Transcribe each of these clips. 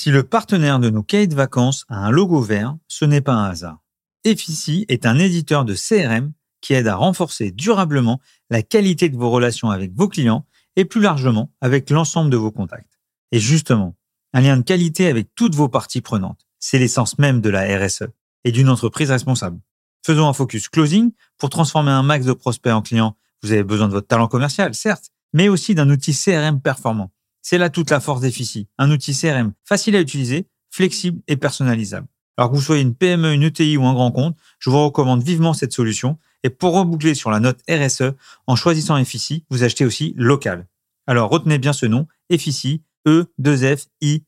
Si le partenaire de nos cahiers de vacances a un logo vert, ce n'est pas un hasard. Effici est un éditeur de CRM qui aide à renforcer durablement la qualité de vos relations avec vos clients et plus largement avec l'ensemble de vos contacts. Et justement, un lien de qualité avec toutes vos parties prenantes, c'est l'essence même de la RSE et d'une entreprise responsable. Faisons un focus closing pour transformer un max de prospects en clients. Vous avez besoin de votre talent commercial, certes, mais aussi d'un outil CRM performant. C'est là toute la force d'Effici, un outil CRM facile à utiliser, flexible et personnalisable. Alors que vous soyez une PME, une ETI ou un grand compte, je vous recommande vivement cette solution. Et pour reboucler sur la note RSE, en choisissant Effici, vous achetez aussi local. Alors retenez bien ce nom, Effici, E-2-F-I-C-Y.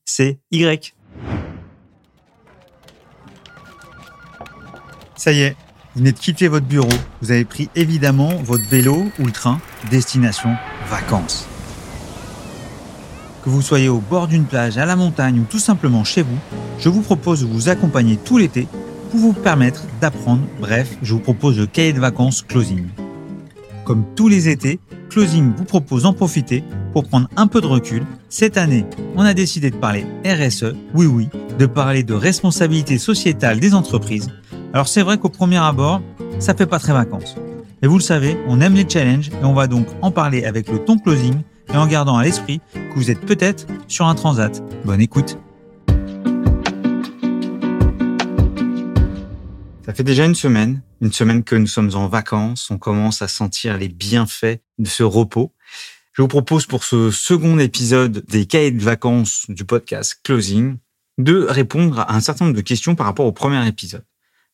Ça y est, vous venez de quitter votre bureau. Vous avez pris évidemment votre vélo ou le train, destination vacances. Que vous soyez au bord d'une plage, à la montagne ou tout simplement chez vous, je vous propose de vous accompagner tout l'été pour vous permettre d'apprendre. Bref, je vous propose le cahier de vacances Closing. Comme tous les étés, Closing vous propose d'en profiter pour prendre un peu de recul. Cette année, on a décidé de parler RSE, oui oui, de parler de responsabilité sociétale des entreprises. Alors c'est vrai qu'au premier abord, ça fait pas très vacances. Mais vous le savez, on aime les challenges et on va donc en parler avec le ton closing et en gardant à l'esprit que vous êtes peut-être sur un transat. Bonne écoute. Ça fait déjà une semaine, une semaine que nous sommes en vacances, on commence à sentir les bienfaits de ce repos. Je vous propose pour ce second épisode des cahiers de vacances du podcast Closing de répondre à un certain nombre de questions par rapport au premier épisode.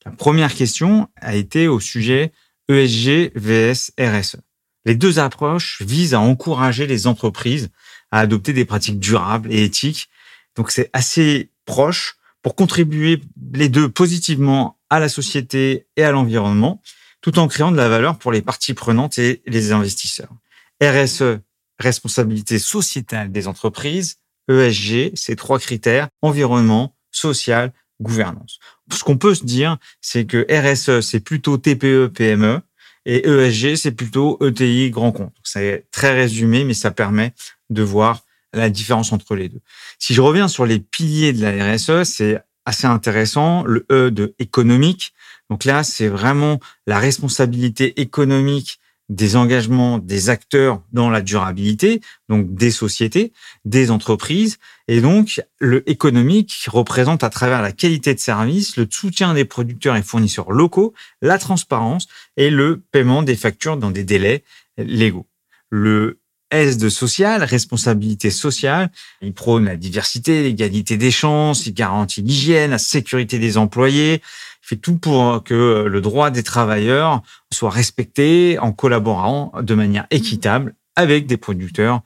La première question a été au sujet ESG vs RSE. Les deux approches visent à encourager les entreprises à adopter des pratiques durables et éthiques. Donc c'est assez proche pour contribuer les deux positivement à la société et à l'environnement, tout en créant de la valeur pour les parties prenantes et les investisseurs. RSE, responsabilité sociétale des entreprises, ESG, ces trois critères, environnement, social, gouvernance. Ce qu'on peut se dire, c'est que RSE, c'est plutôt TPE, PME, et ESG, c'est plutôt ETI, grand compte. C'est très résumé, mais ça permet de voir la différence entre les deux. Si je reviens sur les piliers de la RSE, c'est assez intéressant. Le E de économique. Donc là, c'est vraiment la responsabilité économique des engagements des acteurs dans la durabilité, donc des sociétés, des entreprises. Et donc, le économique représente à travers la qualité de service, le soutien des producteurs et fournisseurs locaux, la transparence et le paiement des factures dans des délais légaux. Le S de social, responsabilité sociale. Il prône la diversité, l'égalité des chances, il garantit l'hygiène, la sécurité des employés. Fait tout pour que le droit des travailleurs soit respecté en collaborant de manière équitable avec des producteurs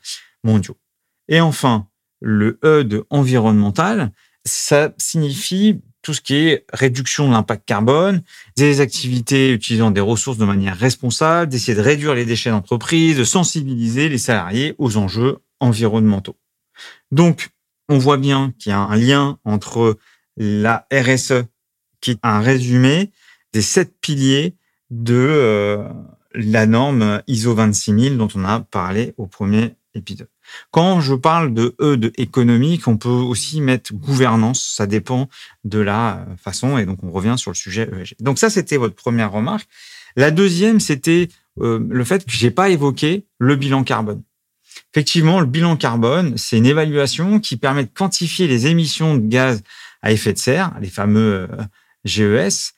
mondiaux. Et enfin, le E de environnemental, ça signifie tout ce qui est réduction de l'impact carbone, des activités utilisant des ressources de manière responsable, d'essayer de réduire les déchets d'entreprise, de sensibiliser les salariés aux enjeux environnementaux. Donc, on voit bien qu'il y a un lien entre la RSE, qui est un résumé des sept piliers de euh, la norme ISO 26000 dont on a parlé au premier épisode. Quand je parle de E de économique, on peut aussi mettre gouvernance. Ça dépend de la façon. Et donc, on revient sur le sujet ESG. Donc, ça, c'était votre première remarque. La deuxième, c'était euh, le fait que j'ai pas évoqué le bilan carbone. Effectivement, le bilan carbone, c'est une évaluation qui permet de quantifier les émissions de gaz à effet de serre, les fameux euh, GES.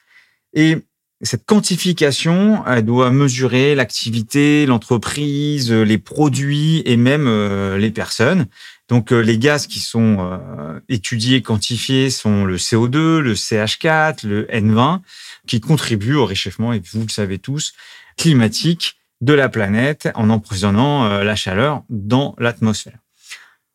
Et cette quantification, elle doit mesurer l'activité, l'entreprise, les produits et même euh, les personnes. Donc euh, les gaz qui sont euh, étudiés, quantifiés sont le CO2, le CH4, le N20, qui contribuent au réchauffement, et vous le savez tous, climatique de la planète en emprisonnant la chaleur dans l'atmosphère.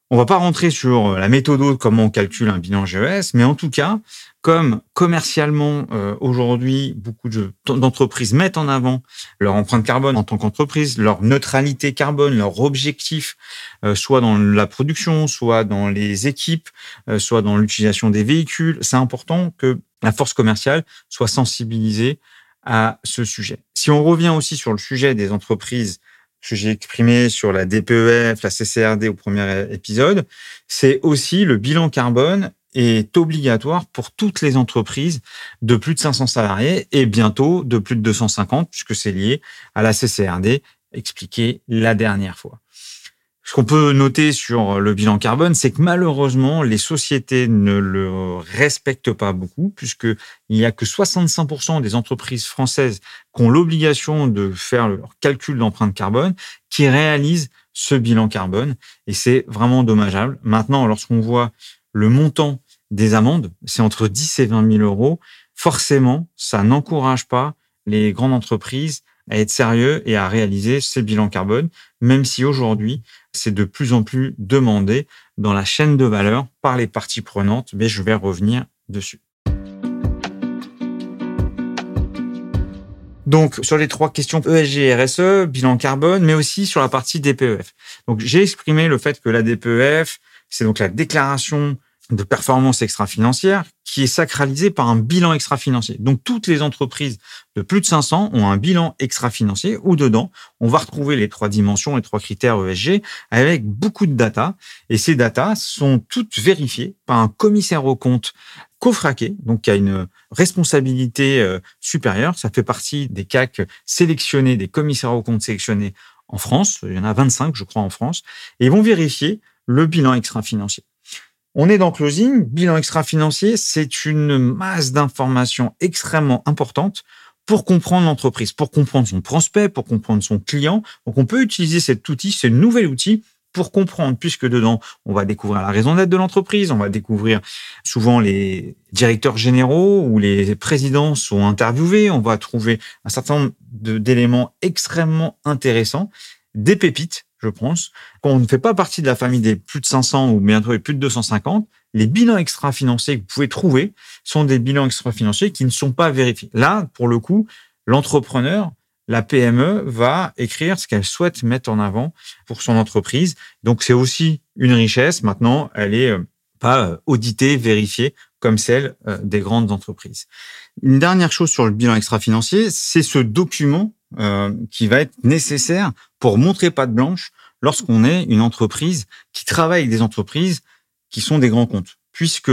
On va pas rentrer sur euh, la méthode comment on calcule un bilan GES, mais en tout cas, comme commercialement euh, aujourd'hui beaucoup d'entreprises mettent en avant leur empreinte carbone en tant qu'entreprise, leur neutralité carbone, leur objectif, euh, soit dans la production, soit dans les équipes, soit dans l'utilisation des véhicules, c'est important que la force commerciale soit sensibilisée à ce sujet. Si on revient aussi sur le sujet des entreprises que j'ai exprimé sur la DPEF, la CCRD au premier épisode, c'est aussi le bilan carbone est obligatoire pour toutes les entreprises de plus de 500 salariés et bientôt de plus de 250 puisque c'est lié à la CCRD expliqué la dernière fois. Ce qu'on peut noter sur le bilan carbone, c'est que malheureusement, les sociétés ne le respectent pas beaucoup, puisqu'il n'y a que 65% des entreprises françaises qui ont l'obligation de faire leur calcul d'empreinte carbone, qui réalisent ce bilan carbone. Et c'est vraiment dommageable. Maintenant, lorsqu'on voit le montant des amendes, c'est entre 10 et 20 000 euros, forcément, ça n'encourage pas les grandes entreprises à être sérieux et à réaliser ces bilans carbone, même si aujourd'hui, c'est de plus en plus demandé dans la chaîne de valeur par les parties prenantes, mais je vais revenir dessus. Donc, sur les trois questions ESG et RSE, bilan carbone, mais aussi sur la partie DPEF. Donc, j'ai exprimé le fait que la DPEF, c'est donc la déclaration de performance extra-financière qui est sacralisé par un bilan extra-financier. Donc toutes les entreprises de plus de 500 ont un bilan extra-financier où dedans, on va retrouver les trois dimensions, les trois critères ESG avec beaucoup de data. Et ces data sont toutes vérifiées par un commissaire au compte cofraqué, donc qui a une responsabilité euh, supérieure. Ça fait partie des CAC sélectionnés, des commissaires au compte sélectionnés en France. Il y en a 25, je crois, en France. Et ils vont vérifier le bilan extra-financier. On est dans closing. Bilan extra-financier, c'est une masse d'informations extrêmement importante pour comprendre l'entreprise, pour comprendre son prospect, pour comprendre son client. Donc, on peut utiliser cet outil, ce nouvel outil pour comprendre, puisque dedans, on va découvrir la raison d'être de l'entreprise, on va découvrir souvent les directeurs généraux ou les présidents sont interviewés, on va trouver un certain nombre d'éléments extrêmement intéressants, des pépites je pense. Quand on ne fait pas partie de la famille des plus de 500 ou bientôt les plus de 250, les bilans extra-financiers que vous pouvez trouver sont des bilans extra-financiers qui ne sont pas vérifiés. Là, pour le coup, l'entrepreneur, la PME va écrire ce qu'elle souhaite mettre en avant pour son entreprise. Donc, c'est aussi une richesse. Maintenant, elle est euh, pas euh, auditée, vérifiée comme celle euh, des grandes entreprises. Une dernière chose sur le bilan extra-financier, c'est ce document qui va être nécessaire pour montrer pas de blanche lorsqu'on est une entreprise qui travaille avec des entreprises qui sont des grands comptes. Puisque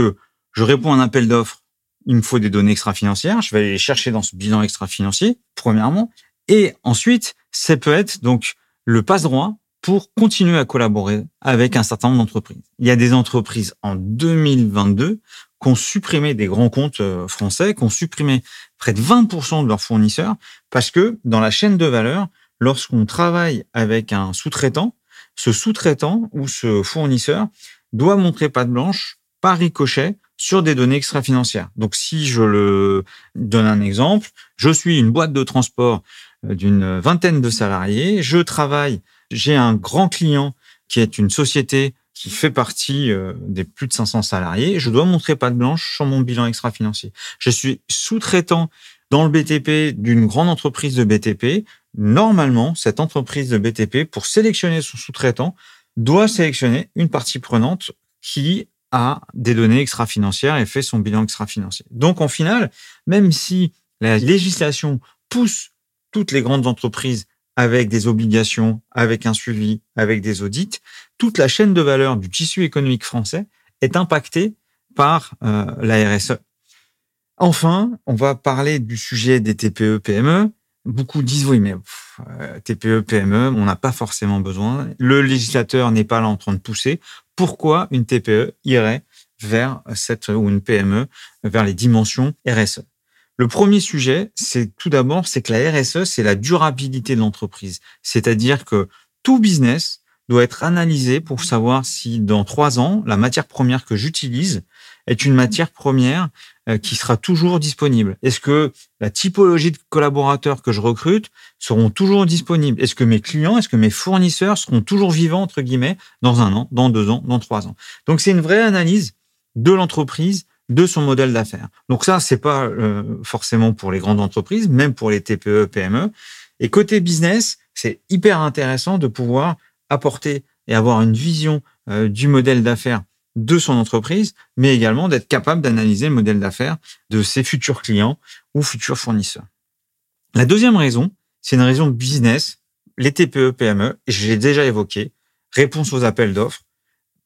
je réponds à un appel d'offres, il me faut des données extra-financières, je vais aller les chercher dans ce bilan extra-financier, premièrement. Et ensuite, ça peut être donc le passe-droit pour continuer à collaborer avec un certain nombre d'entreprises. Il y a des entreprises en 2022 qui ont supprimé des grands comptes euh, français, qui ont supprimé près de 20% de leurs fournisseurs, parce que dans la chaîne de valeur, lorsqu'on travaille avec un sous-traitant, ce sous-traitant ou ce fournisseur doit montrer patte blanche par ricochet sur des données extra-financières. Donc, si je le donne un exemple, je suis une boîte de transport euh, d'une vingtaine de salariés, je travaille, j'ai un grand client qui est une société qui fait partie euh, des plus de 500 salariés, je dois montrer patte blanche sur mon bilan extra-financier. Je suis sous-traitant dans le BTP d'une grande entreprise de BTP. Normalement, cette entreprise de BTP, pour sélectionner son sous-traitant, doit sélectionner une partie prenante qui a des données extra-financières et fait son bilan extra-financier. Donc, en final, même si la législation pousse toutes les grandes entreprises avec des obligations, avec un suivi, avec des audits, toute la chaîne de valeur du tissu économique français est impactée par euh, la RSE. Enfin, on va parler du sujet des TPE-PME. Beaucoup disent oui, mais euh, TPE-PME, on n'a pas forcément besoin. Le législateur n'est pas là en train de pousser. Pourquoi une TPE irait vers cette ou une PME vers les dimensions RSE le premier sujet, c'est tout d'abord, c'est que la RSE, c'est la durabilité de l'entreprise. C'est-à-dire que tout business doit être analysé pour savoir si dans trois ans, la matière première que j'utilise est une matière première euh, qui sera toujours disponible. Est-ce que la typologie de collaborateurs que je recrute seront toujours disponibles? Est-ce que mes clients, est-ce que mes fournisseurs seront toujours vivants, entre guillemets, dans un an, dans deux ans, dans trois ans? Donc c'est une vraie analyse de l'entreprise de son modèle d'affaires. Donc ça, c'est pas euh, forcément pour les grandes entreprises, même pour les TPE, PME. Et côté business, c'est hyper intéressant de pouvoir apporter et avoir une vision euh, du modèle d'affaires de son entreprise, mais également d'être capable d'analyser le modèle d'affaires de ses futurs clients ou futurs fournisseurs. La deuxième raison, c'est une raison business les TPE, PME, je l'ai déjà évoqué, réponse aux appels d'offres,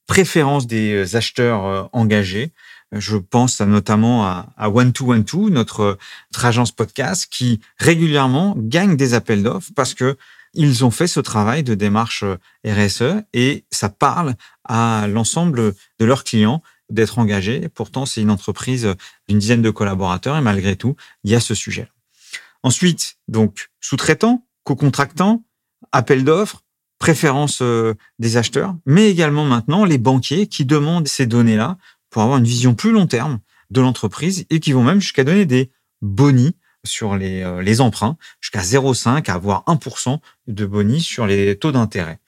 préférence des acheteurs euh, engagés. Je pense notamment à One to One Two, notre, notre agence podcast, qui régulièrement gagne des appels d'offres parce que ils ont fait ce travail de démarche euh, RSE et ça parle à l'ensemble de leurs clients d'être engagés. Pourtant, c'est une entreprise d'une dizaine de collaborateurs et malgré tout, il y a ce sujet. Ensuite, donc, sous-traitant, co-contractant, appel d'offres, préférence euh, des acheteurs, mais également maintenant les banquiers qui demandent ces données-là pour avoir une vision plus long terme de l'entreprise et qui vont même jusqu'à donner des bonis sur les, euh, les emprunts, jusqu'à 0,5 à avoir 1% de bonis sur les taux d'intérêt.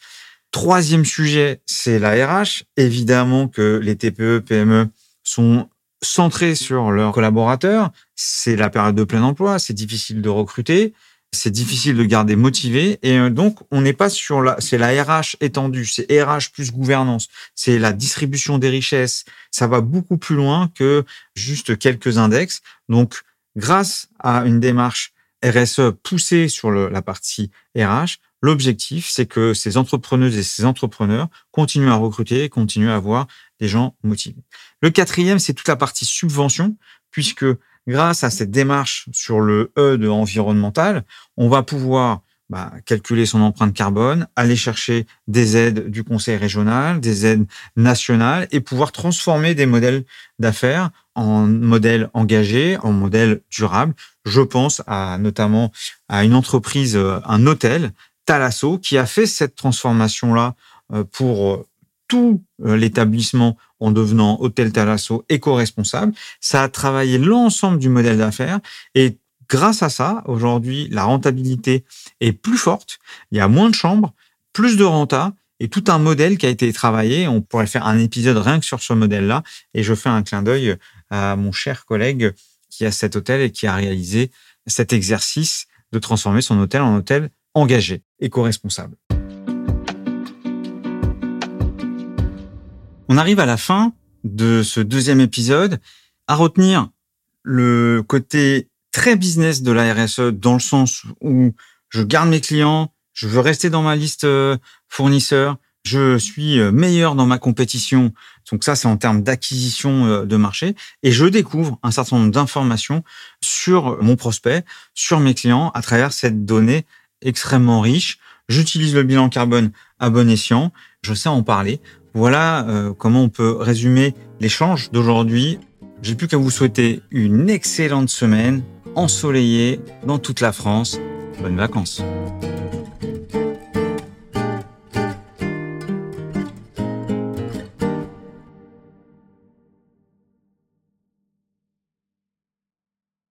Troisième sujet, c'est la RH. Évidemment que les TPE, PME sont centrés sur leurs collaborateurs. C'est la période de plein emploi, c'est difficile de recruter, c'est difficile de garder motivé. Et euh, donc, on n'est pas sur la, c'est la RH étendue, c'est RH plus gouvernance, c'est la distribution des richesses. Ça va beaucoup plus loin que juste quelques index. Donc, grâce à une démarche RSE poussée sur la partie RH, l'objectif, c'est que ces entrepreneuses et ces entrepreneurs continuent à recruter, continuent à avoir des gens motivés. Le quatrième, c'est toute la partie subvention, puisque grâce à cette démarche sur le E de environnemental, on va pouvoir bah, calculer son empreinte carbone, aller chercher des aides du conseil régional, des aides nationales et pouvoir transformer des modèles d'affaires en modèles engagés, en modèles durables. Je pense à notamment à une entreprise, euh, un hôtel, Talasso, qui a fait cette transformation-là euh, pour euh, tout l'établissement en devenant hôtel Talasso éco-responsable. Ça a travaillé l'ensemble du modèle d'affaires et Grâce à ça, aujourd'hui, la rentabilité est plus forte. Il y a moins de chambres, plus de renta et tout un modèle qui a été travaillé. On pourrait faire un épisode rien que sur ce modèle-là. Et je fais un clin d'œil à mon cher collègue qui a cet hôtel et qui a réalisé cet exercice de transformer son hôtel en hôtel engagé, éco-responsable. On arrive à la fin de ce deuxième épisode. À retenir le côté très business de la RSE dans le sens où je garde mes clients, je veux rester dans ma liste euh, fournisseur, je suis euh, meilleur dans ma compétition. Donc ça, c'est en termes d'acquisition euh, de marché. Et je découvre un certain nombre d'informations sur mon prospect, sur mes clients, à travers cette donnée extrêmement riche. J'utilise le bilan carbone à bon escient. Je sais en parler. Voilà comment on peut résumer l'échange d'aujourd'hui. J'ai plus qu'à vous souhaiter une excellente semaine ensoleillé dans toute la France. Bonnes vacances.